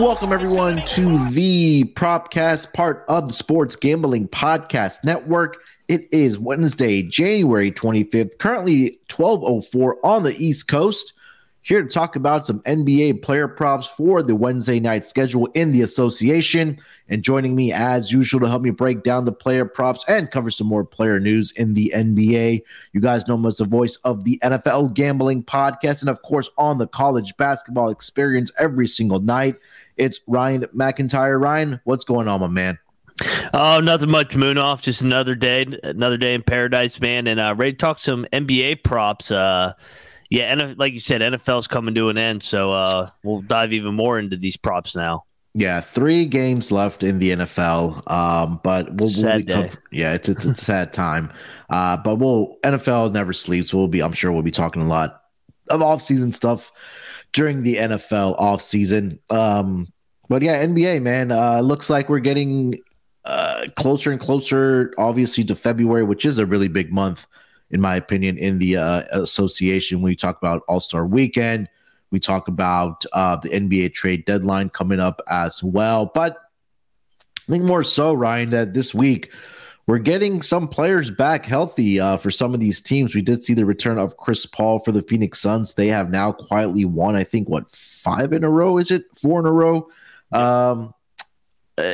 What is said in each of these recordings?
Welcome, everyone, to the Propcast, part of the Sports Gambling Podcast Network. It is Wednesday, January 25th, currently 12.04 on the East Coast. Here to talk about some NBA player props for the Wednesday night schedule in the association. And joining me, as usual, to help me break down the player props and cover some more player news in the NBA. You guys know him as the voice of the NFL Gambling Podcast, and of course, on the college basketball experience every single night. It's Ryan McIntyre. Ryan, what's going on, my man? Oh, nothing much. Munaf. Just another day, another day in paradise, man. And uh, ready to talk some NBA props. Uh, yeah, and like you said, NFL's coming to an end, so uh, we'll dive even more into these props now. Yeah, three games left in the NFL. Um, but we'll, Sad we'll yeah, it's, it's it's a sad time. Uh, but we'll NFL never sleeps. We'll be I'm sure we'll be talking a lot of off-season stuff during the NFL offseason. Um, but yeah, NBA man, uh, looks like we're getting uh, closer and closer, obviously to February, which is a really big month in my opinion in the uh, association. When we talk about All Star Weekend, we talk about uh, the NBA trade deadline coming up as well. But I think more so, Ryan, that this week we're getting some players back healthy uh, for some of these teams. We did see the return of Chris Paul for the Phoenix Suns. They have now quietly won, I think, what five in a row? Is it four in a row? Um,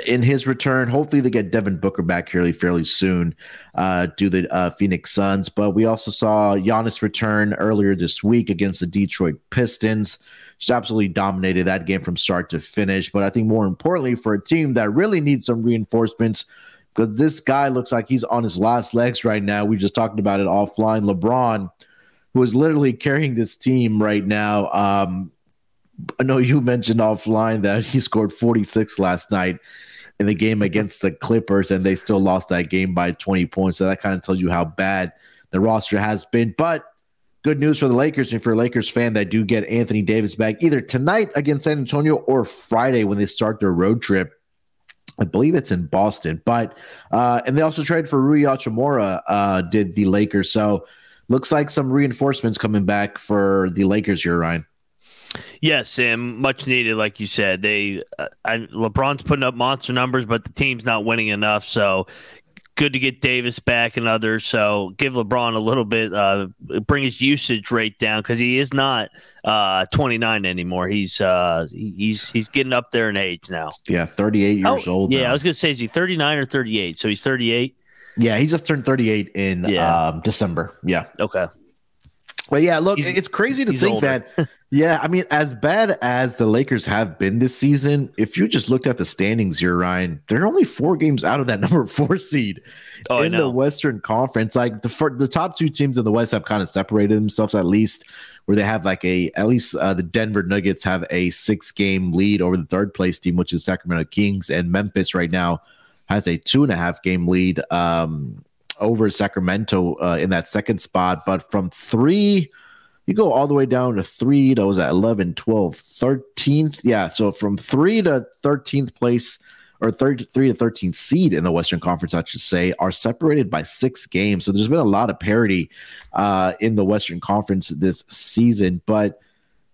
in his return, hopefully they get Devin Booker back here fairly soon. Uh, do the uh, Phoenix Suns, but we also saw Giannis return earlier this week against the Detroit Pistons. Just absolutely dominated that game from start to finish. But I think more importantly, for a team that really needs some reinforcements, because this guy looks like he's on his last legs right now. We just talked about it offline. LeBron, who is literally carrying this team right now. Um, I know you mentioned offline that he scored 46 last night in the game against the Clippers, and they still lost that game by 20 points. So that kind of tells you how bad the roster has been. But good news for the Lakers and for a Lakers fan that do get Anthony Davis back either tonight against San Antonio or Friday when they start their road trip. I believe it's in Boston, but uh, and they also traded for Rui Hachimura. Uh, did the Lakers? So looks like some reinforcements coming back for the Lakers here, Ryan. Yes, and much needed, like you said. They uh, I, LeBron's putting up monster numbers, but the team's not winning enough. So good to get Davis back and others. So give LeBron a little bit, uh, bring his usage rate down because he is not uh, 29 anymore. He's uh, he's he's getting up there in age now. Yeah, 38 years Oh, old. Yeah, now. I was gonna say is he 39 or 38? So he's 38. yeah, he just turned 38 in Yeah. um, December. Yeah. Okay. But yeah, look, He's- it's crazy to think older. that. Yeah, I mean, as bad as the Lakers have been this season, if you just looked at the standings here, Ryan, they're only four games out of that number four seed Oh, in the. Western Conference. Like the fir- the top two teams in the West have kind of separated themselves at least, where they have like a at least uh, the Denver Nuggets have a six game lead over the third place team, which is Sacramento Kings, and Memphis right now has a two and a half game lead um, over Sacramento uh, in that second spot. But from three, you go all the way down to three, that was at 11, 12, 13th. Yeah. So from three to 13th place or third, three to 13th seed in the Western Conference, I should say, are separated by six games. So there's been a lot of parity uh, in the Western Conference this season. But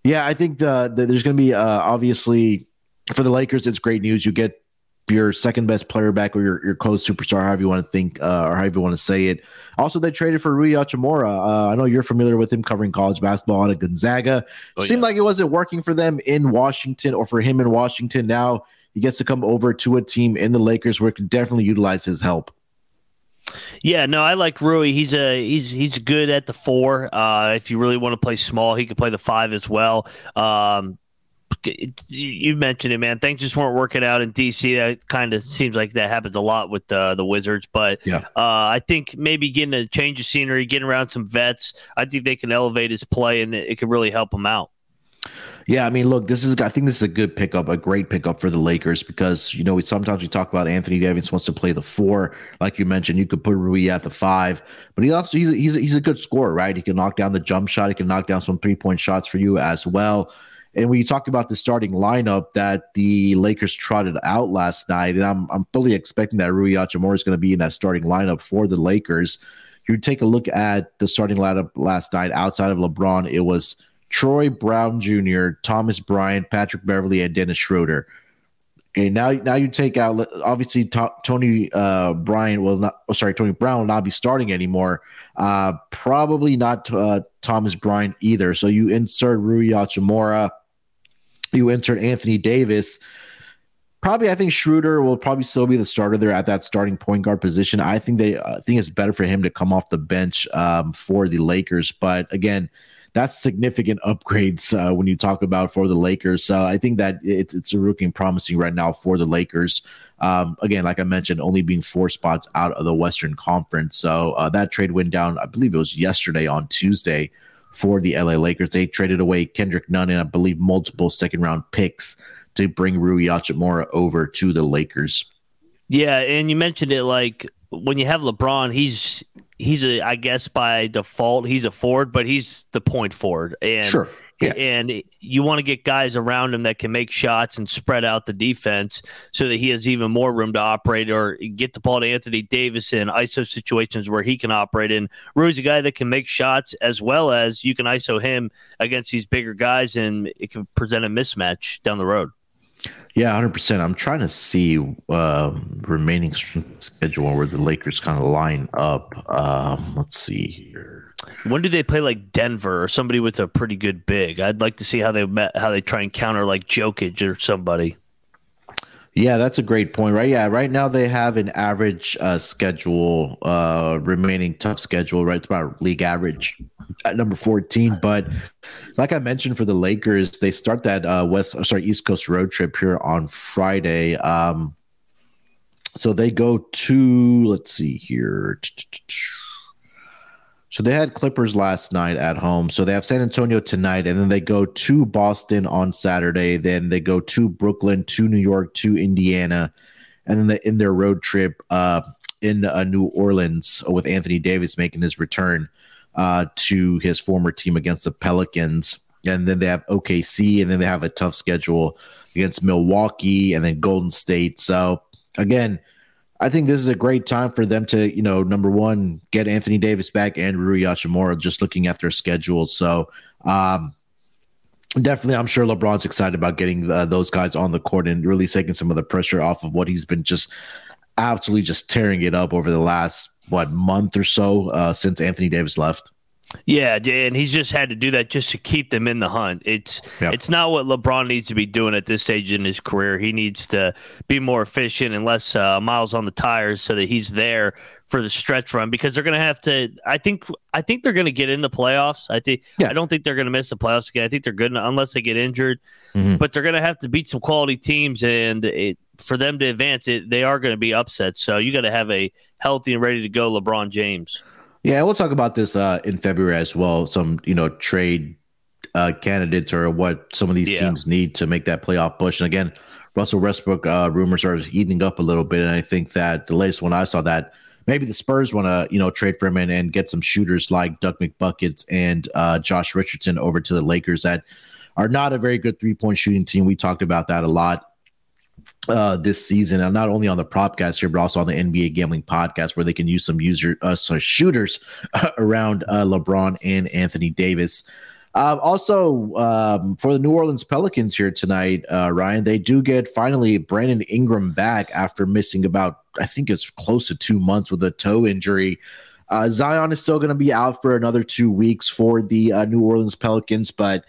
yeah, I think the, the there's going to be uh, obviously for the Lakers, it's great news. You get your second best player back or your, your co superstar, however you want to think uh, or however you want to say it. Also, they traded for Rui Hachimura. Uh, I know you're familiar with him covering college basketball out of Gonzaga. Oh, Seemed yeah. like it wasn't working for them in Washington or for him in Washington. Now he gets to come over to a team in the Lakers where it can definitely utilize his help. Yeah, no, I like Rui. He's a he's he's good at the four. Uh, if you really want to play small, he could play the five as well. Um, you mentioned it, man. Things just weren't working out in DC. That kind of seems like that happens a lot with uh, the Wizards. But yeah. uh, I think maybe getting a change of scenery, getting around some vets, I think they can elevate his play and it, it could really help him out. Yeah, I mean, look, this is I think this is a good pickup, a great pickup for the Lakers because you know we sometimes we talk about Anthony Davis wants to play the four, like you mentioned. You could put Rui at the five, but he also he's a, he's a, he's a good scorer, right? He can knock down the jump shot, he can knock down some three point shots for you as well. And when you talk about the starting lineup that the Lakers trotted out last night, and I'm I'm fully expecting that Rui Hachimura is going to be in that starting lineup for the Lakers. You take a look at the starting lineup last night outside of LeBron, it was Troy Brown Jr., Thomas Bryant, Patrick Beverley, and Dennis Schroeder. Okay, now now you take out obviously t- Tony uh, Bryant will not. Oh, sorry, Tony Brown will not be starting anymore. Uh, probably not uh, Thomas Bryant either. So you insert Rui Hachimura you insert Anthony Davis. Probably, I think Schroeder will probably still be the starter there at that starting point guard position. I think they I think it's better for him to come off the bench um, for the Lakers. But again, that's significant upgrades uh, when you talk about for the Lakers. So I think that it's it's looking promising right now for the Lakers. Um, again, like I mentioned, only being four spots out of the Western Conference. So uh, that trade went down. I believe it was yesterday on Tuesday for the LA Lakers. They traded away Kendrick Nunn and I believe multiple second round picks to bring Rui Hachimura over to the Lakers. Yeah, and you mentioned it like when you have LeBron, he's he's a I guess by default he's a forward, but he's the point forward. And sure. Yeah. And you want to get guys around him that can make shots and spread out the defense so that he has even more room to operate or get the ball to Anthony Davis in ISO situations where he can operate in. Rui's a guy that can make shots as well as you can ISO him against these bigger guys and it can present a mismatch down the road. Yeah, hundred percent. I'm trying to see uh, remaining schedule where the Lakers kind of line up. Um, let's see here. When do they play like Denver or somebody with a pretty good big? I'd like to see how they met, how they try and counter like Jokic or somebody. Yeah, that's a great point, right? Yeah, right now they have an average uh, schedule, uh, remaining tough schedule, right? It's about league average at number 14. But like I mentioned for the Lakers, they start that uh, West, sorry, East Coast road trip here on Friday. Um, so they go to, let's see here. So they had Clippers last night at home. So they have San Antonio tonight, and then they go to Boston on Saturday. Then they go to Brooklyn, to New York, to Indiana, and then in their road trip uh, in uh, New Orleans with Anthony Davis making his return uh, to his former team against the Pelicans. And then they have OKC, and then they have a tough schedule against Milwaukee and then Golden State. So again I think this is a great time for them to, you know, number one, get Anthony Davis back and Rui Hachimura just looking at their schedule. So, um, definitely, I'm sure LeBron's excited about getting uh, those guys on the court and really taking some of the pressure off of what he's been just absolutely just tearing it up over the last, what, month or so uh, since Anthony Davis left. Yeah, and he's just had to do that just to keep them in the hunt. It's yep. it's not what LeBron needs to be doing at this stage in his career. He needs to be more efficient and less uh, miles on the tires so that he's there for the stretch run because they're going to have to. I think I think they're going to get in the playoffs. I think yeah. I don't think they're going to miss the playoffs again. I think they're good enough, unless they get injured, mm-hmm. but they're going to have to beat some quality teams and it, for them to advance it, they are going to be upset. So you got to have a healthy and ready to go LeBron James. Yeah, we'll talk about this uh, in February as well. Some you know trade uh, candidates or what some of these yeah. teams need to make that playoff push. And again, Russell Westbrook uh, rumors are heating up a little bit, and I think that the latest one I saw that maybe the Spurs want to you know trade for him and, and, get some shooters like Doug McBuckets and uh, Josh Richardson over to the Lakers that are not a very good three point shooting team. We talked about that a lot uh, this season, and not only on the Propcast here, but also on the NBA Gambling Podcast, where they can use some user uh, sorry, shooters around uh, LeBron and Anthony Davis. Uh, also, um, for the New Orleans Pelicans here tonight, uh, Ryan, they do get finally Brandon Ingram back after missing about, I think it's close to two months with a toe injury. Uh, Zion is still going to be out for another two weeks for the uh, New Orleans Pelicans, but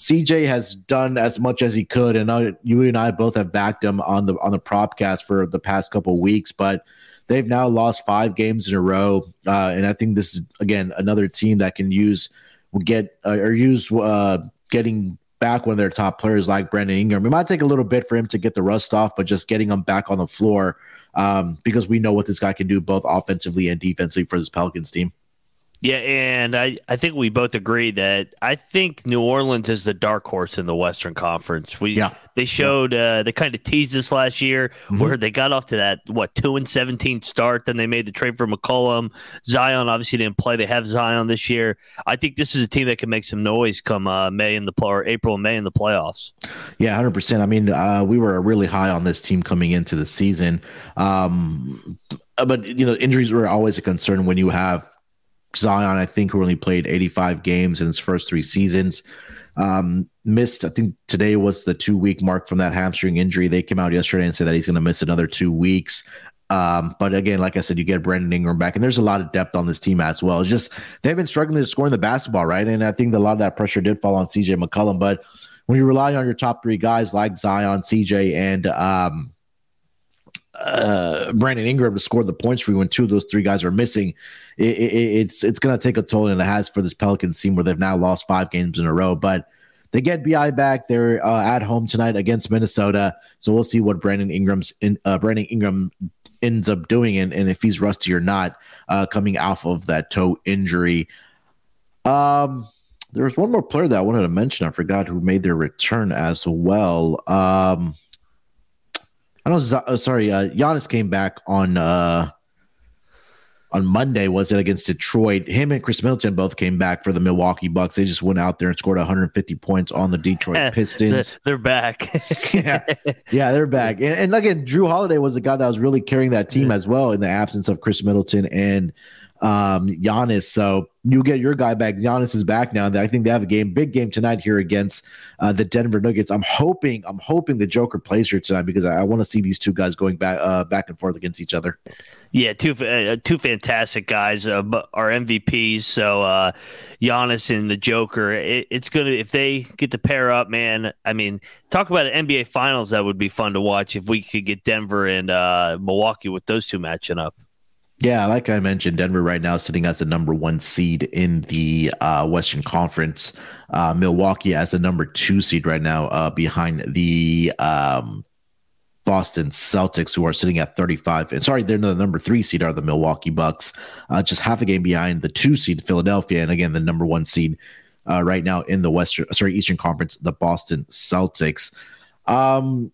CJ has done as much as he could, and you and I both have backed him on the on the propcast for the past couple weeks. But they've now lost five games in a row, uh, and I think this is again another team that can use get uh, or use uh, getting back one of their top players like Brandon Ingram. It might take a little bit for him to get the rust off, but just getting him back on the floor um, because we know what this guy can do both offensively and defensively for this Pelicans team. Yeah, and I, I think we both agree that I think New Orleans is the dark horse in the Western Conference. We yeah. they showed uh, they kind of teased this last year mm-hmm. where they got off to that what two and seventeen start, then they made the trade for McCollum. Zion obviously didn't play. They have Zion this year. I think this is a team that can make some noise come uh, May in the play or April and May in the playoffs. Yeah, hundred percent. I mean, uh, we were really high on this team coming into the season. Um, but you know, injuries were always a concern when you have Zion, I think, who only played 85 games in his first three seasons. Um, missed, I think today was the two week mark from that hamstring injury. They came out yesterday and said that he's going to miss another two weeks. Um, but again, like I said, you get Brandon Ingram back, and there's a lot of depth on this team as well. It's just they've been struggling to score in the basketball, right? And I think a lot of that pressure did fall on CJ McCollum. But when you rely on your top three guys like Zion, CJ, and um, uh, Brandon Ingram to score the points for you when two of those three guys are missing, it, it, it's it's going to take a toll, and it has for this Pelicans team where they've now lost five games in a row. But they get Bi back. They're uh, at home tonight against Minnesota, so we'll see what Brandon Ingram's in, uh, Brandon Ingram ends up doing, and, and if he's rusty or not, uh, coming off of that toe injury. Um, there was one more player that I wanted to mention. I forgot who made their return as well. Um. I know. Uh, sorry, uh, Giannis came back on uh, on Monday. Was it against Detroit? Him and Khris Middleton both came back for the Milwaukee Bucks. They just went out there and scored 150 points on the Detroit Pistons. they're back. yeah, yeah, they're back. And, and again, Jrue Holiday was the guy that was really carrying that team as well in the absence of Khris Middleton and um, Giannis. So you get your guy back. Giannis is back now. I think they have a game, big game tonight here against uh, the Denver Nuggets. I'm hoping, I'm hoping the Joker plays here tonight because I, I want to see these two guys going back, uh, back and forth against each other. Yeah, two uh, two fantastic guys uh, are MVPs. So uh, Giannis and the Joker, it, it's gonna if they get to pair up, man. I mean, talk about an NBA Finals that would be fun to watch if we could get Denver and uh, Milwaukee with those two matching up. Yeah, like I mentioned, Denver right now sitting as the number one seed in the uh, Western Conference. Uh, Milwaukee as the number two seed right now, uh, behind the um, Boston Celtics, who are sitting at 35. And sorry, they're the number three seed are the Milwaukee Bucks, uh, just half a game behind the two seed Philadelphia, and again the number one seed uh, right now in the Western, sorry, Eastern Conference, the Boston Celtics. Um,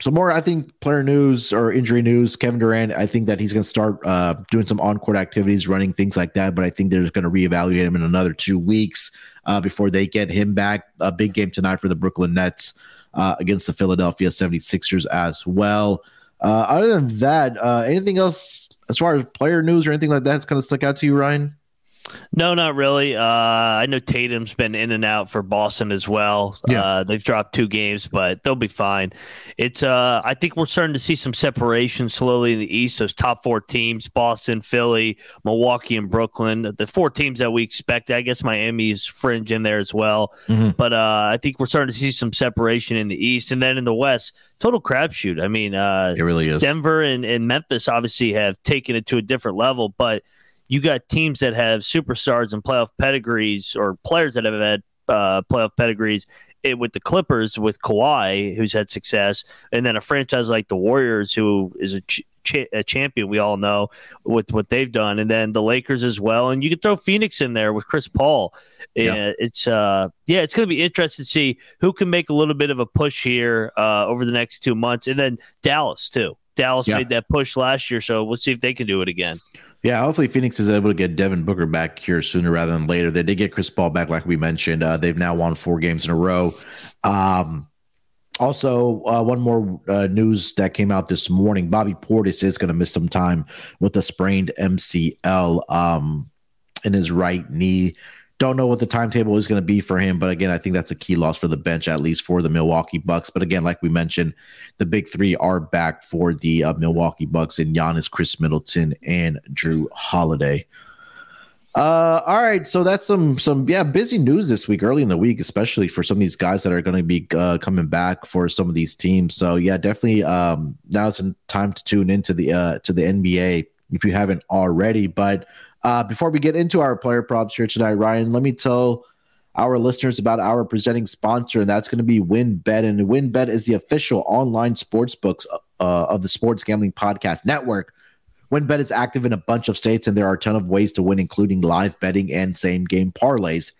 some more, I think, player news or injury news. Kevin Durant, I think that he's going to start uh, doing some on court activities, running things like that. But I think they're going to reevaluate him in another two weeks uh, before they get him back. A big game tonight for the Brooklyn Nets uh, against the Philadelphia 76ers as well. Uh, other than that, uh, anything else as far as player news or anything like that that's kind of stuck out to you, Ryan? No, not really. Uh, I know Tatum's been in and out for Boston as well. Yeah. Uh, they've dropped two games, but they'll be fine. It's. Uh, I think we're starting to see some separation slowly in the East. Those top four teams: Boston, Philly, Milwaukee, and Brooklyn. The four teams that we expect. I guess Miami's fringe in there as well. Mm-hmm. But uh, I think we're starting to see some separation in the East, and then in the West, total crapshoot. I mean, uh, it really is. Denver and, and Memphis obviously have taken it to a different level, but you got teams that have superstars and playoff pedigrees or players that have had uh, playoff pedigrees it, with the Clippers with Kawhi, who's had success, and then a franchise like the Warriors, who is a, ch- a, champion, we all know with what they've done, and then the Lakers as well. And you can throw Phoenix in there with Chris Paul. Yeah. It's uh, yeah, it's going to be interesting to see who can make a little bit of a push here uh, over the next two months, and then Dallas too. Dallas yeah. made that push last year, so we'll see if they can do it again. Yeah, hopefully Phoenix is able to get Devin Booker back here sooner rather than later. They did get Chris Paul back, like we mentioned. Uh, they've now won four games in a row. Um, also, uh, one more uh, news that came out this morning: Bobby Portis is going to miss some time with a sprained MCL um, in his right knee. Don't know what the timetable is going to be for him, but again, I think that's a key loss for the bench, at least for the Milwaukee Bucks. But again, like we mentioned, the big three are back for the uh, Milwaukee Bucks and Giannis, Khris Middleton, and Jrue Holiday. Uh, all right, so that's some some yeah busy news this week, early in the week, especially for some of these guys that are going to be uh, coming back for some of these teams. So yeah, definitely. Um, now it's time to tune into the uh to the NBA if you haven't already. But uh, before we get into our player props here tonight, Ryan, let me tell our listeners about our presenting sponsor, and that's going to be WynnBET. And WynnBET is the official online sports books uh, of the Sports Gambling Podcast Network. WynnBET is active in a bunch of states, and there are a ton of ways to win, including live betting and same game parlays.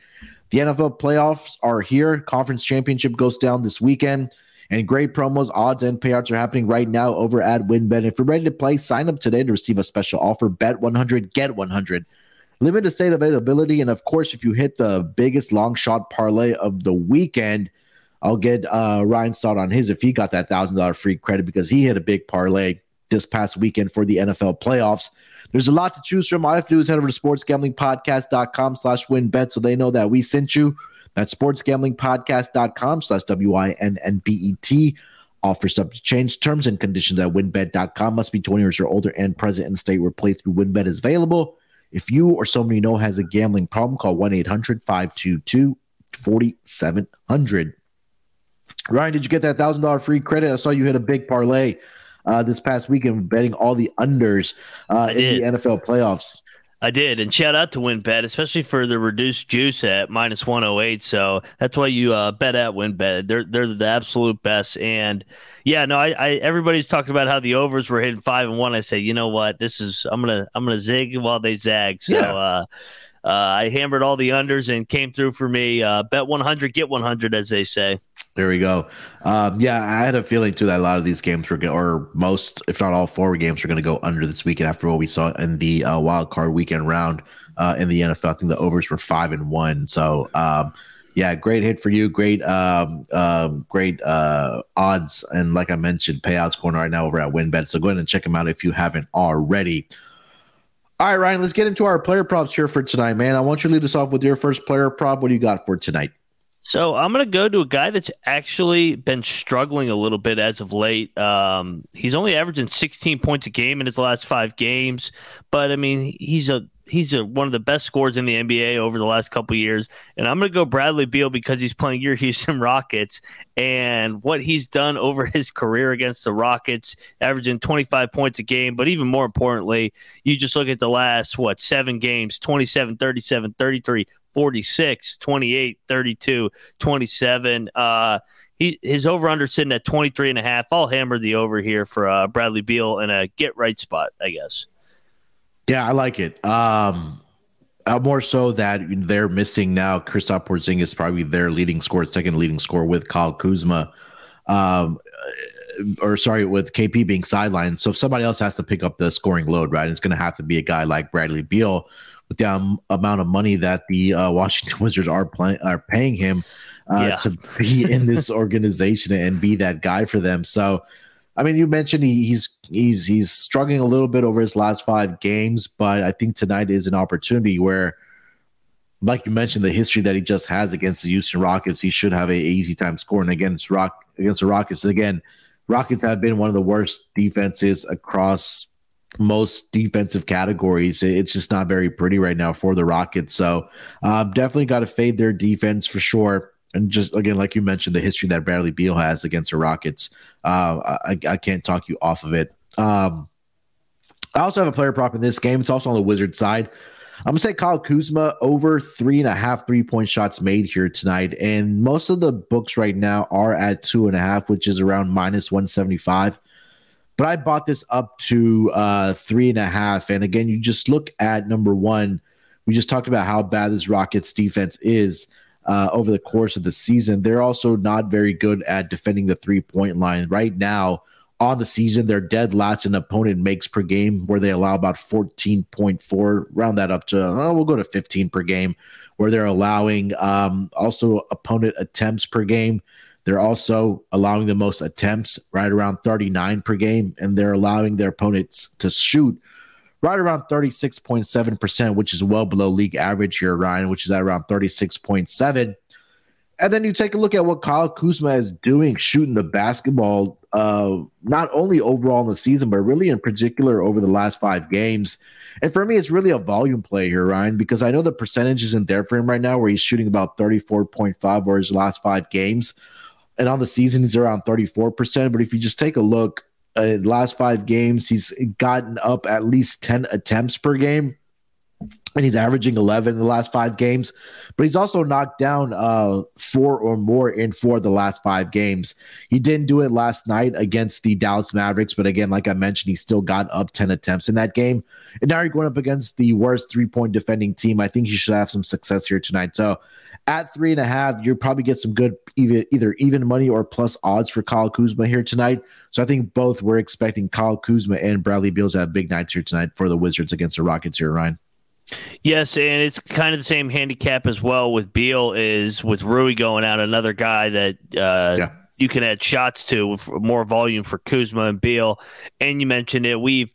The NFL playoffs are here. Conference championship goes down this weekend. And great promos, odds, and payouts are happening right now over at WynnBET. If you're ready to play, sign up today to receive a special offer. Bet 100, get 100. Limited state availability. And of course, if you hit the biggest long shot parlay of the weekend, I'll get uh, Ryan Stott on his if he got that $1,000 free credit because he hit a big parlay this past weekend for the NFL playoffs. There's a lot to choose from. All you have to do is head over to sportsgamblingpodcast.com slash wynnbet so they know that we sent you. That's sportsgamblingpodcast.com slash W-I-N-N-B-E-T. Offer subject to change terms and conditions at wynnbet.com. Must be 20 years or older and present in the state where playthrough WynnBET is available. If you or someone you know has a gambling problem, call 1-800-522-4700. Ryan, did you get that $1,000 free credit? I saw you hit a big parlay uh, this past weekend betting all the unders uh, in the NFL playoffs. I did, and shout out to WynnBET, especially for the reduced juice at minus one hundred eight. So that's why you uh, bet at WynnBET. They're they're the absolute best. And yeah, no, I, I everybody's talking about how the overs were hitting five and one. I say, you know what, this is I'm gonna I'm gonna zig while they zag. So. Yeah. Uh, uh, I hammered all the unders and came through for me. Uh, bet 100, get 100, as they say. There we go. Um, yeah, I had a feeling too that a lot of these games were going, or most, if not all four games, are going to go under this weekend after what we saw in the uh, wild card weekend round uh, in the NFL. I think the overs were five and one. So, um, yeah, great hit for you. Great, um, um, great uh, odds, and like I mentioned, payouts going right now over at WynnBET. So go ahead and check them out if you haven't already. All right, Ryan, let's get into our player props here for tonight, man. I want you to lead us off with your first player prop. What do you got for tonight? So I'm going to go to a guy that's actually been struggling a little bit as of late. Um, he's only averaging 16 points a game in his last five games, but I mean he's a he's a, one of the best scorers in the NBA over the last couple years. And I'm going to go Bradley Beal because he's playing your Houston Rockets and what he's done over his career against the Rockets, averaging 25 points a game. But even more importantly, you just look at the last, what, seven games 27, 37, 33, 46, 28, 32, 27. Uh, he, his over under sitting at 23 and a half. I'll hammer the over here for uh, Bradley Beal in a get right spot, I guess. Yeah, I like it. Um, uh, more so that they're missing now. Kristaps Porzingis probably their leading scorer, second leading scorer with Kyle Kuzma, um, or sorry, with KP being sidelined. So if somebody else has to pick up the scoring load, right? It's going to have to be a guy like Bradley Beal with the um, amount of money that the uh, Washington Wizards are playing are paying him uh, Yeah. to be in this organization and be that guy for them. So. I mean, you mentioned he, he's he's he's struggling a little bit over his last five games, but I think tonight is an opportunity where, like you mentioned, the history that he just has against the Houston Rockets, he should have a easy time scoring against Rock against the Rockets. Again, Rockets have been one of the worst defenses across most defensive categories. It's just not very pretty right now for the Rockets. So um, definitely got to fade their defense for sure. And just again, like you mentioned, the history that Bradley Beal has against the Rockets, uh, I, I can't talk you off of it. Um, I also have a player prop in this game. It's also on the Wizard side. I'm gonna say Kyle Kuzma over three and a half three point shots made here tonight, and most of the books right now are at two and a half, which is around minus one seventy five. But I bought this up to uh, three and a half, and again, you just look at number one. We just talked about how bad this Rockets defense is uh, over the course of the season. They're also not very good at defending the three point line right now on the season. They're dead last in opponent makes per game, where they allow about 14.4, round that up to, oh, we'll go to 15 per game, where they're allowing um, also opponent attempts per game. They're also allowing the most attempts, right around 39 per game, and they're allowing their opponents to shoot right around 36.7%, which is well below league average here, Ryan, which is at around 36.7. And then you take a look at what Kyle Kuzma is doing, shooting the basketball, uh, not only overall in the season, but really in particular over the last five games. And for me, it's really a volume play here, Ryan, because I know the percentage isn't there for him right now, where he's shooting about 34.5 over his last five games. And on the season, he's around 34%. But if you just take a look, uh, last five games, he's gotten up at least 10 attempts per game. And he's averaging 11 in the last five games. But he's also knocked down uh, four or more in four of the last five games. He didn't do it last night against the Dallas Mavericks, but again, like I mentioned, he still got up 10 attempts in that game. And now you're going up against the worst three point defending team. I think you should have some success here tonight. So at three and a half, you probably get some good either, either even money or plus odds for Kyle Kuzma here tonight. So I think both we're expecting Kyle Kuzma and Bradley Beal to have big nights here tonight for the Wizards against the Rockets here, Ryan. Yes, and it's kind of the same handicap as well with Beal is with Rui going out, another guy that uh, yeah. you can add shots to with more volume for Kuzma and Beal. And you mentioned it, we've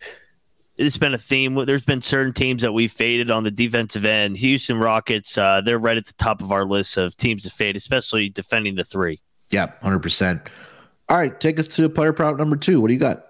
it's been a theme. There's been certain teams that we've faded on the defensive end. Houston Rockets, uh, they're right at the top of our list of teams to fade, especially defending the three. Yeah, hundred percent. All right, take us to player prop number two. What do you got?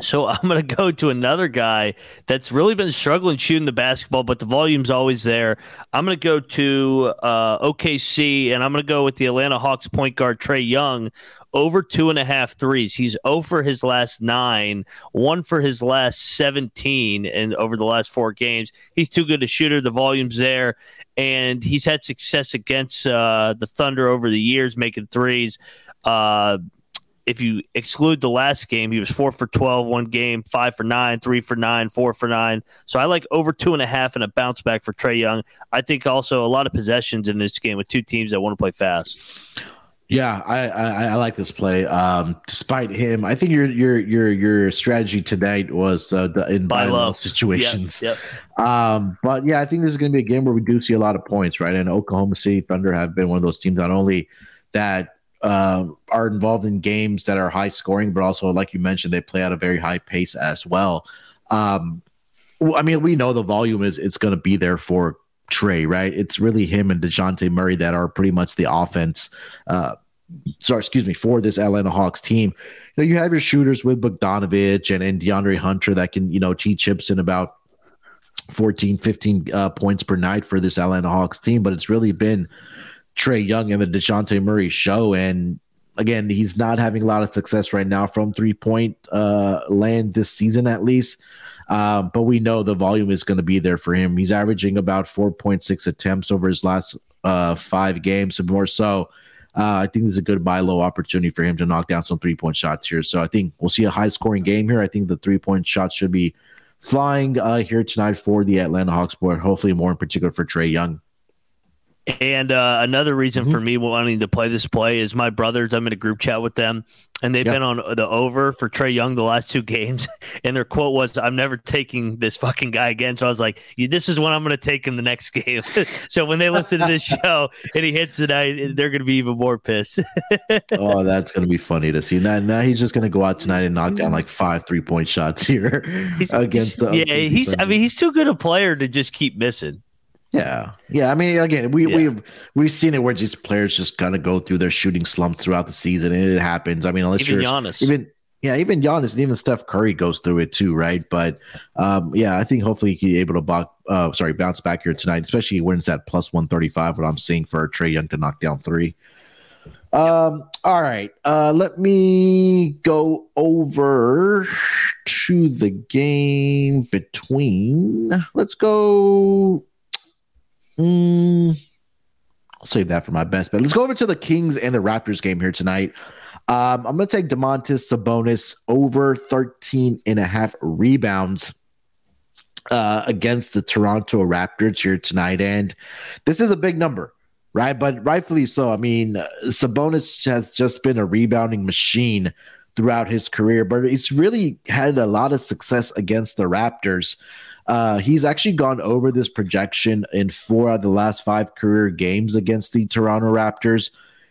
So I'm going to go to another guy that's really been struggling shooting the basketball, but the volume's always there. I'm going to go to uh, OKC, and I'm going to go with the Atlanta Hawks point guard Trae Young over two and a half threes. He's 0 for his last nine, one for his last 17, and over the last four games. He's too good a shooter. The volume's there, and he's had success against uh, the Thunder over the years, making threes. Uh, if you exclude the last game, he was four for 12, one game, five for nine, three for nine, four for nine. So I like over two and a half and a bounce back for Trae Young. I think also a lot of possessions in this game with two teams that want to play fast. Yeah, I, I, I like this play. Um, despite him, I think your your your your strategy tonight was uh, the in buy low situations. Yep, yep. Um, but yeah, I think this is going to be a game where we do see a lot of points, right? And Oklahoma City Thunder have been one of those teams not only that uh, are involved in games that are high scoring, but also, like you mentioned, they play at a very high pace as well. Um, I mean, we know the volume is it's going to be there for Trey, right? It's really him and Dejounte Murray that are pretty much the offense. Uh, sorry, excuse me, for this Atlanta Hawks team. You know, you have your shooters with Bogdanovic and, and DeAndre Hunter that can, you know, cheat chips in about 14, 15 uh, points per night for this Atlanta Hawks team, but it's really been Trae Young and the DeJounte Murray show. And again, he's not having a lot of success right now from three point uh, land this season, at least. Uh, but we know the volume is going to be there for him. He's averaging about 4.6 attempts over his last uh, five games, and more so. Uh, I think this is a good buy low opportunity for him to knock down some three point shots here. So I think we'll see a high scoring game here. I think the three point shots should be flying uh, here tonight for the Atlanta Hawks, but hopefully more in particular for Trae Young. And uh, another reason mm-hmm. for me wanting to play this play is my brothers. I'm in a group chat with them, and they've yep. been on the over for Trae Young the last two games. And their quote was, "I'm never taking this fucking guy again." So I was like, "This is when I'm going to take him the next game." so when they listen to this show and he hits tonight, they're going to be even more pissed. oh, that's going to be funny to see. Now, now he's just going to go out tonight and knock down like five three point shots here he's, against the. Yeah, he's. I mean, he's too good a player to just keep missing. Yeah, yeah. I mean, again, we yeah. we've we've seen it where these players just kind of go through their shooting slumps throughout the season, and it happens. I mean, unless even you're Giannis. even yeah, even Giannis and even Steph Curry goes through it too, right? But um, yeah, I think hopefully he's able to buck, uh, sorry, bounce back here tonight, especially when it's at plus one thirty five. What I'm seeing for Trae Young to knock down three. Um, all right. Uh, let me go over to the game between. Let's go Mm, I'll save that for my best bet. Let's go over to the Kings and the Raptors game here tonight. Um, I'm going to take Domantas Sabonis over 13 and a half rebounds uh, against the Toronto Raptors here tonight. And this is a big number, right? But rightfully so. I mean, Sabonis has just been a rebounding machine throughout his career, but he's really had a lot of success against the Raptors. Uh, he's actually gone over this projection in four of the last five career games against the Toronto Raptors.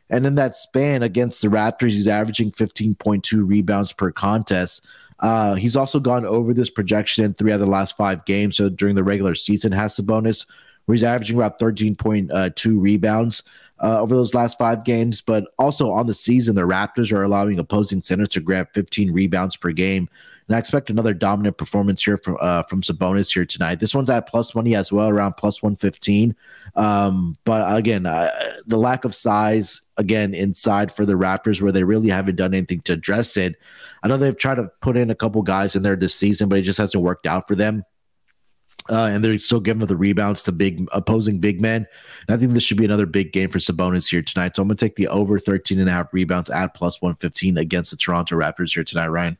And in that span against the Raptors, he's averaging 15.2 rebounds per contest. Uh, he's also gone over this projection in three out of the last five games. So during the regular season, has a bonus where he's averaging about 13.2 rebounds uh, over those last five games. But also on the season, the Raptors are allowing opposing centers to grab 15 rebounds per game. And I expect another dominant performance here from uh, from Sabonis here tonight. This one's at plus money as well, around plus one fifteen. Um, but again, uh, the lack of size again inside for the Raptors, where they really haven't done anything to address it. I know they've tried to put in a couple guys in there this season, but it just hasn't worked out for them. Uh, and they're still giving the rebounds to big opposing big men. And I think this should be another big game for Sabonis here tonight. So I'm going to take the over 13 and a half rebounds at plus 115 against the Toronto Raptors here tonight, Ryan.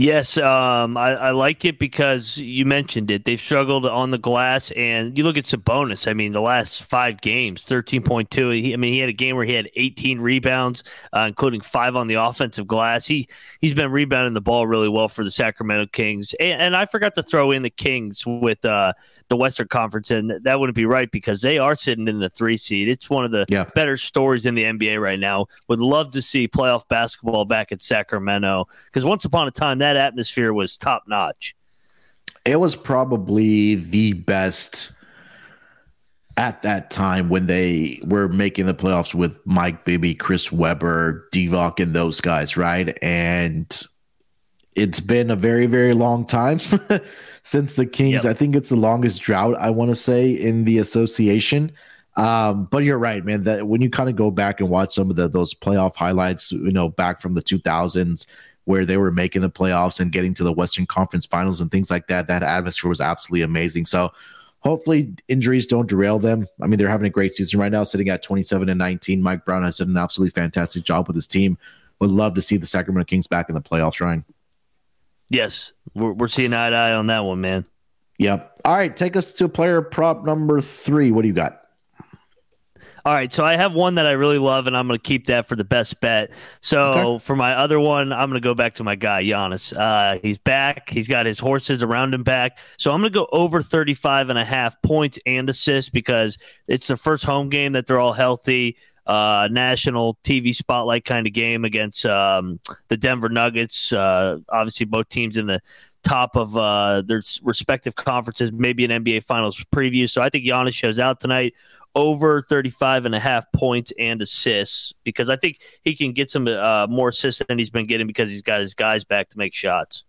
Yes, um, I, I, like it because you mentioned it. They've struggled on the glass, and you look at Sabonis. I mean, the last five games, thirteen point two. I mean, he had a game where he had eighteen rebounds, uh, including five on the offensive glass. He he's been rebounding the ball really well for the Sacramento Kings. And, and I forgot to throw in the Kings with uh, the Western Conference, and that wouldn't be right because they are sitting in the three seed. It's one of the yeah. better stories in the NBA right now. Would love to see playoff basketball back at Sacramento because once upon a time that atmosphere was top notch. It was probably the best at that time when they were making the playoffs with Mike Bibby, Chris Webber, Divac, and those guys, right? And it's been a very, very long time since the Kings. Yep. I think it's the longest drought, I want to say, in the association. Um, but you're right, man. That when you kind of go back and watch some of the those playoff highlights, you know, back from the 2000s, where they were making the playoffs and getting to the Western Conference Finals and things like that. That atmosphere was absolutely amazing. So hopefully injuries don't derail them. I mean, they're having a great season right now, sitting at 27 and 19. Mike Brown has done an absolutely fantastic job with his team. Would love to see the Sacramento Kings back in the playoffs, Ryan. Yes, we're, we're seeing eye to eye on that one, man. Yep. All right, take us to player prop number three. What do you got? All right, so I have one that I really love, and I'm going to keep that for the best bet. So okay. for my other one, I'm going to go back to my guy Giannis. Uh, he's back. He's got his horses around him back. So I'm going to go over 35 and a half points and assists because it's the first home game that they're all healthy. Uh, national TV spotlight kind of game against um, the Denver Nuggets. Uh, obviously, both teams in the top of uh, their respective conferences, maybe an NBA Finals preview. So I think Giannis shows out tonight over 35 and a half points and assists because I think he can get some uh, more assists than he's been getting because he's got his guys back to make shots.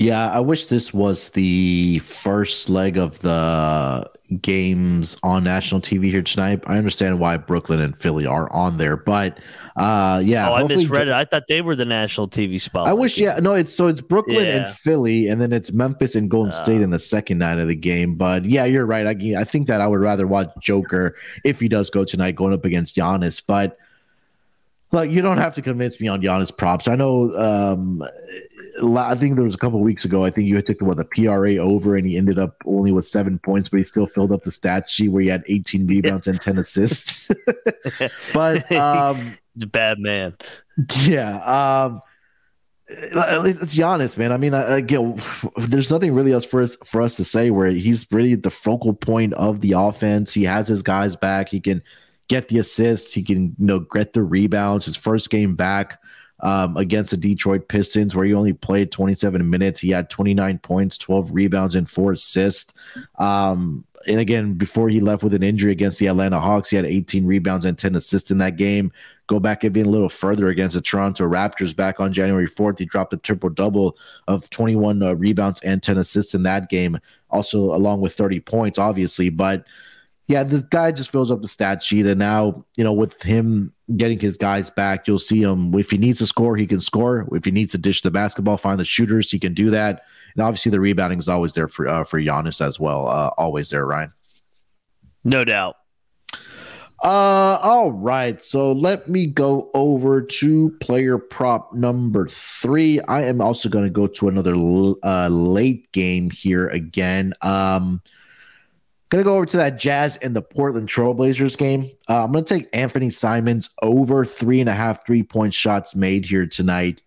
Yeah, I wish this was the first leg of the games on national TV here tonight. I understand why Brooklyn and Philly are on there, but uh, yeah. Oh, I misread it. I thought they were the national TV spot. I wish, yeah, no, it's so it's Brooklyn yeah. and Philly, and then it's Memphis and Golden uh, State in the second night of the game. But yeah, you're right. I, I think that I would rather watch Joker if he does go tonight, going up against Giannis, but. Like you don't have to convince me on Giannis props. I know. Um, I think there was a couple weeks ago. I think you took what the PRA over, and he ended up only with seven points, but he still filled up the stat sheet where he had 18 rebounds and 10 assists. but um, he's a bad man. Yeah. Um, it's Giannis, man. I mean, again, there's nothing really else for us for us to say where he's really the focal point of the offense. He has his guys back. He can get the assists. He can, you know, get the rebounds. His first game back um, against the Detroit Pistons, where he only played 27 minutes, he had 29 points, 12 rebounds, and four assists. Um, and again, before he left with an injury against the Atlanta Hawks, he had 18 rebounds and 10 assists in that game. Go back be a little further against the Toronto Raptors back on January 4th. He dropped a triple double of 21 uh, rebounds and 10 assists in that game, also along with 30 points, obviously. But yeah, this guy just fills up the stat sheet. And now, you know, with him getting his guys back, you'll see him. If he needs to score, he can score. If he needs to dish the basketball, find the shooters, he can do that. And obviously, the rebounding is always there for uh, for Giannis as well. Uh, always there, Ryan. No doubt. Uh, all right. So let me go over to player prop number three. I am also going to go to another uh, late game here again. Um, Gonna go over to that Jazz and the Portland Trailblazers game. Uh, I'm gonna take Anfernee Simons over three and a half three point shots made here tonight.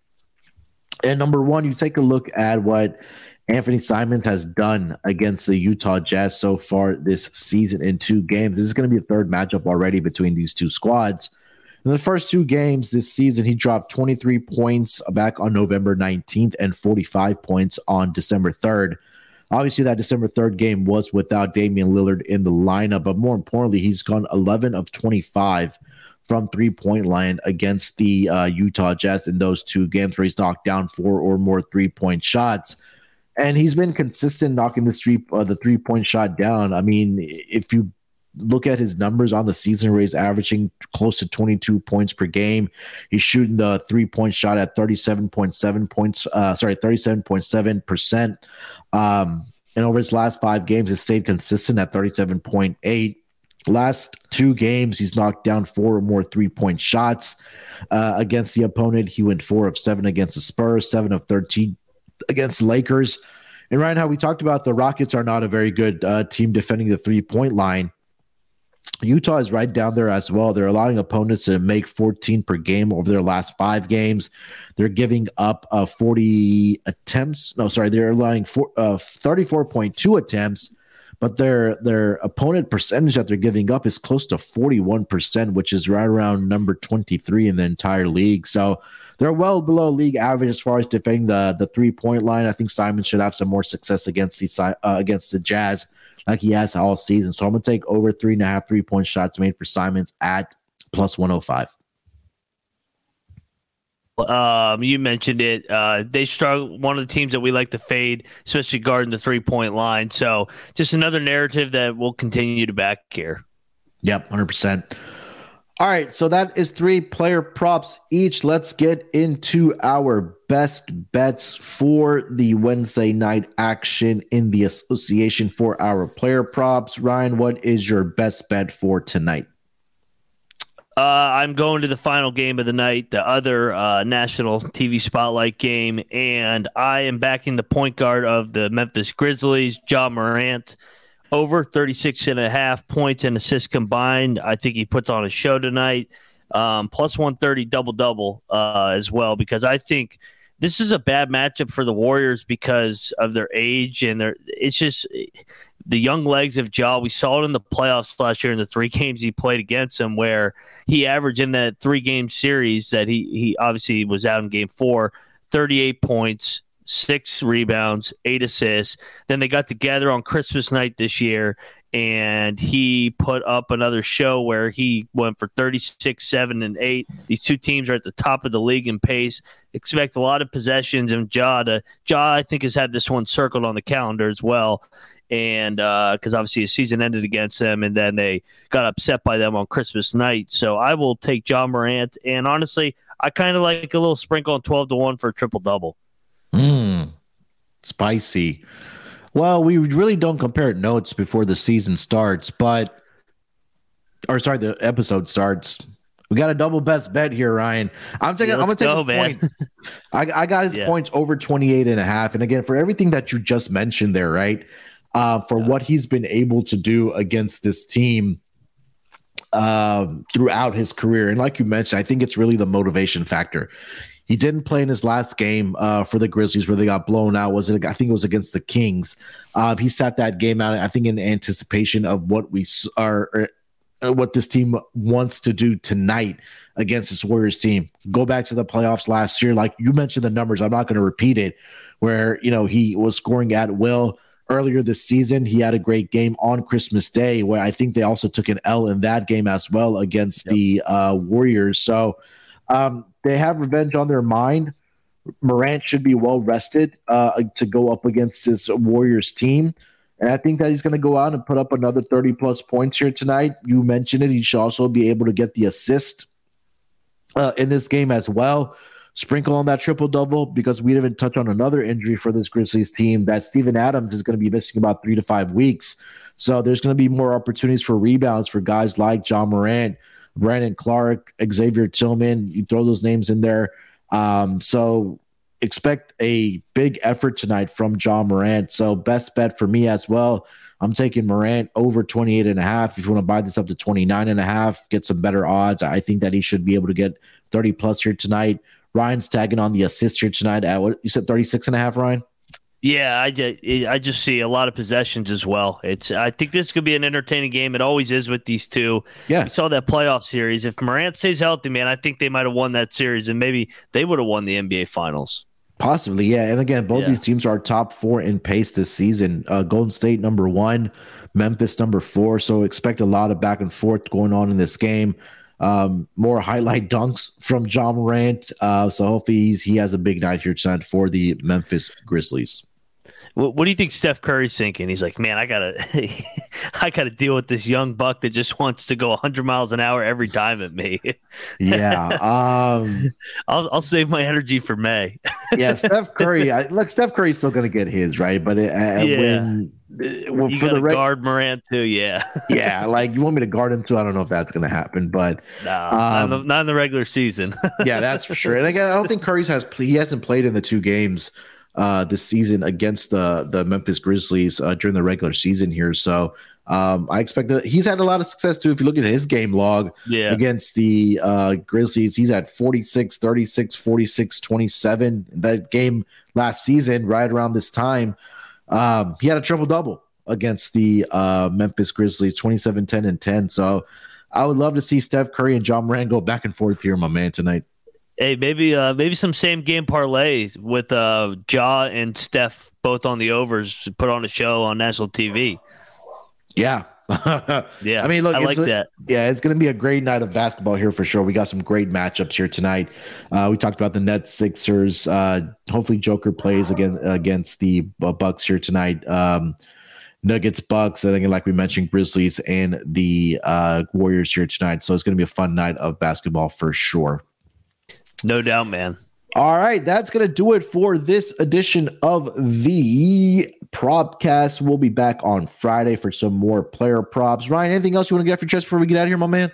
And number one, you take a look at what Anfernee Simons has done against the Utah Jazz so far this season in two games. This is going to be a third matchup already between these two squads. In the first two games this season, he dropped 23 points back on November 19th and 45 points on December 3rd. Obviously, that December 3rd game was without Damian Lillard in the lineup, but more importantly, he's gone 11 of 25 from three point line against the uh, Utah Jazz in those two games where he's knocked down four or more three point shots. And he's been consistent knocking the three uh, the three point shot down. I mean, if you look at his numbers on the season where he's averaging close to 22 points per game. He's shooting the three point shot at 37.7 points, uh, sorry, 37.7%. Um, and over his last five games, has stayed consistent at 37.8. Last two games, he's knocked down four or more three point shots uh, against the opponent. He went four of seven against the Spurs, seven of 13 against Lakers. And Ryan, how we talked about the Rockets are not a very good uh, team defending the three point line. Utah is right down there as well. They're allowing opponents to make 14 per game over their last five games. They're giving up uh, 40 attempts. No, sorry, they're allowing four, uh, 34.2 attempts but their their opponent percentage that they're giving up is close to 41%, which is right around number 23 in the entire league. So they're well below league average as far as defending the the three point line. I think Simons should have some more success against the uh, against the Jazz like he has all season. So I'm gonna take over three and a half three point shots made for Simons at plus 105. Um, you mentioned it. Uh, they struggle. One of the teams that we like to fade, especially guarding the three point line. So just another narrative that we'll continue to back here. Yep, hundred percent. All right, so that is three player props each. Let's get into our best bets for the Wednesday night action in the association for our player props. Ryan, what is your best bet for tonight? Uh, I'm going to the final game of the night, the other uh, national TV spotlight game, and I am backing the point guard of the Memphis Grizzlies, Ja Morant, over 36 and a half points and assists combined. I think he puts on a show tonight, um, plus 130 double double uh, as well, because I think this is a bad matchup for the Warriors because of their age and their. It's just the young legs of Ja. We saw it in the playoffs last year in the three games he played against him, where he averaged in that three game series that he he obviously was out in game four, 38 points, six rebounds, eight assists. Then they got together on Christmas night this year, and he put up another show where he went for 36, 7, and 8. These two teams are at the top of the league in pace. Expect a lot of possessions, and Ja, to, ja I think, has had this one circled on the calendar as well and because uh, obviously his season ended against them, and then they got upset by them on Christmas night. So I will take Ja Morant, and honestly, I kind of like a little sprinkle on twelve to one for a triple double. Mmm, spicy. Well, we really don't compare notes before the season starts, but or sorry, the episode starts. We got a double best bet here, Ryan. I'm taking. Yeah, I'm gonna take go, his man. points. I, I, got his yeah. points over 28 and a half. And again, for everything that you just mentioned there, right? uh, for yeah. what he's been able to do against this team um, throughout his career. And like you mentioned, I think it's really the motivation factor. He didn't play in his last game uh, for the Grizzlies where they got blown out. Was it? I think it was against the Kings. Uh, he sat that game out. I think in anticipation of what we are, uh, what this team wants to do tonight against this Warriors team. Go back to the playoffs last year, like you mentioned the numbers. I'm not going to repeat it. Where you know he was scoring at will earlier this season. He had a great game on Christmas Day, where I think they also took an L in that game as well against yep. the uh, Warriors. So um, they have revenge on their mind. Morant should be well rested uh, to go up against this Warriors team. And I think that he's going to go out and put up another 30 plus points here tonight. You mentioned it. He should also be able to get the assist uh, in this game as well sprinkle on that triple double because we didn't touch on another injury for this Grizzlies team that Steven Adams is going to be missing about three to five weeks. So there's going to be more opportunities for rebounds for guys like Ja Morant, Brandon Clarke, Xavier Tillman. You throw those names in there. Um, so expect a big effort tonight from Ja Morant. So best bet for me as well. I'm taking Morant over 28 and a half. If you want to buy this up to 29 and a half, get some better odds. I think that he should be able to get 30 plus here tonight. Ryan's tagging on the assist here tonight at what you said 36 and a half, Ryan? Yeah, I just, I just see a lot of possessions as well. It's I think this could be an entertaining game. It always is with these two. Yeah, we saw that playoff series. If Morant stays healthy, man, I think they might have won that series, and maybe they would have won the NBA Finals. Possibly, yeah. And again, both yeah. these teams are top four in pace this season. Uh, Golden State number one, Memphis number four. So expect a lot of back and forth going on in this game um, more highlight dunks from Ja Morant. Uh, so hopefully he has a big night here tonight for the Memphis Grizzlies. What, what, do you think Steph Curry's thinking? He's like, man, I gotta, I gotta deal with this young buck that just wants to go 100 miles an hour every time at me. yeah, um, I'll, I'll save my energy for May. yeah, Steph Curry. I, look, Steph Curry's still gonna get his right, but it, uh, yeah. when well, you to reg- guard Morant too, yeah. yeah, like you want me to guard him too. I don't know if that's going to happen, but um, not, in the, not, in the, regular season. yeah, that's for sure. And again, I don't think Curry's has he hasn't played in the two games uh, this season against the the Memphis Grizzlies uh, during the regular season here. So um, I expect that he's had a lot of success too. If you look at his game log yeah. against the uh, Grizzlies, he's at 46, 36, 46, 27. That game last season, right around this time. Um, he had a triple double against the uh, Memphis Grizzlies 27 10 and 10. So I would love to see Steph Curry and Ja Morant go back and forth here, my man, tonight. Hey, maybe uh, maybe some same game parlays with uh, Ja and Steph both on the overs, put on a show on national TV. Yeah, yeah. I mean, look, I like that. Yeah, it's going to be a great night of basketball here for sure. We got some great matchups here tonight. Uh, we talked about the Nets, Sixers. Uh, hopefully, Joker plays again against the Bucks here tonight. Um, Nuggets, Bucks. I think, like we mentioned, Grizzlies and the uh, Warriors here tonight. So it's going to be a fun night of basketball for sure. No doubt, man. All right, that's going to do it for this edition of the Propcast. We'll be back on Friday for some more player props. Ryan, anything else you want to get off for just before we get out of here, my man?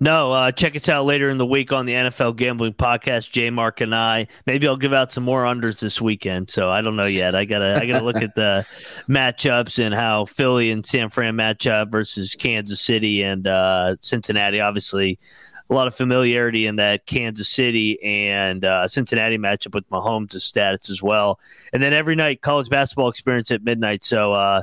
No, uh, check us out later in the week on the NFL Gambling Podcast. J Mark and I. Maybe I'll give out some more unders this weekend. So I don't know yet. I gotta I gotta look at the matchups and how Philly and San Fran match up versus Kansas City and uh, Cincinnati. Obviously, a lot of familiarity in that Kansas City and uh, Cincinnati matchup with Mahomes' stats as well. And then every night, college basketball experience at midnight. So uh,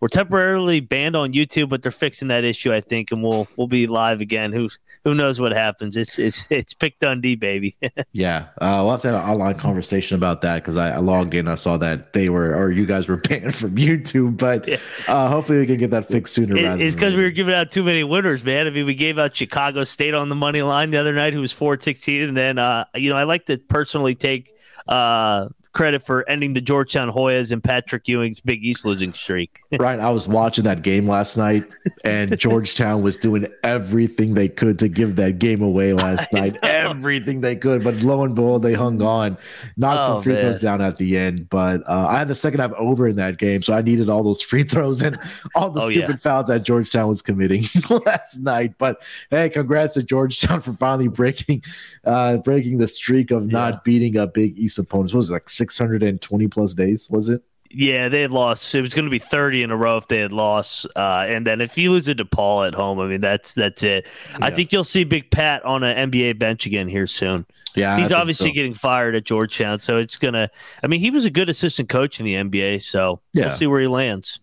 we're temporarily banned on YouTube, but they're fixing that issue, I think, and we'll we'll be live again. Who who knows what happens? It's it's it's Pick Dundee, baby. yeah, uh, we'll have to have an online conversation about that because I, I, logged in, I saw that they were or you guys were banned from YouTube, but yeah. uh, hopefully we can get that fixed sooner. It, it's because we were giving out too many winners, man. I mean, we gave out Chicago State on the money line the other night, who was four sixteen, and then uh, you know I like to personally take uh, credit for ending the Georgetown Hoyas and Patrick Ewing's Big East losing streak. right. I was watching that game last night, and Georgetown was doing everything they could to give that game away last night. Everything they could, but lo and behold, they hung on, knocked oh, some free man. throws down at the end. But uh, I had the second half over in that game, so I needed all those free throws and all the oh, stupid yeah. fouls that Georgetown was committing last night. But hey, congrats to Georgetown for finally breaking uh, breaking the streak of not yeah. beating a Big East opponent. What was it, like six 620 plus days, was it? Yeah, they had lost. It was going to be 30 in a row if they had lost. Uh, and then if you lose it to Paul at home, I mean, that's that's it. Yeah. I think you'll see Big Pat on an NBA bench again here soon. Yeah, he's obviously so. getting fired at Georgetown, so it's gonna. I mean, he was a good assistant coach in the NBA, so yeah. we'll see where he lands.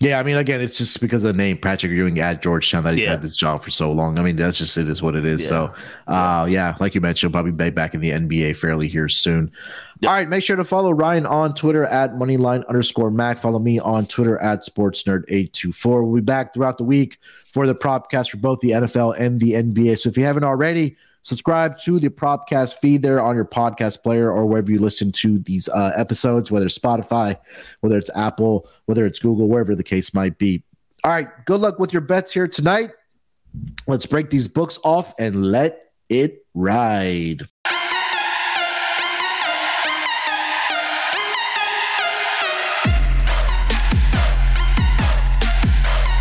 Yeah, I mean, again, it's just because of the name Patrick Ewing at Georgetown that he's yeah. had this job for so long. I mean, that's just it is what it is. Yeah. So, uh, yeah, like you mentioned, probably back in the NBA fairly here soon. Yep. All right, make sure to follow Ryan on Twitter at moneyline underscore Mac. Follow me on Twitter at sportsnerd824. We'll be back throughout the week for the propcast for both the NFL and the NBA. So if you haven't already, subscribe to the propcast feed there on your podcast player or wherever you listen to these uh, episodes, whether it's Spotify, whether it's Apple, whether it's Google, wherever the case might be. All right, good luck with your bets here tonight. Let's break these books off and let it ride.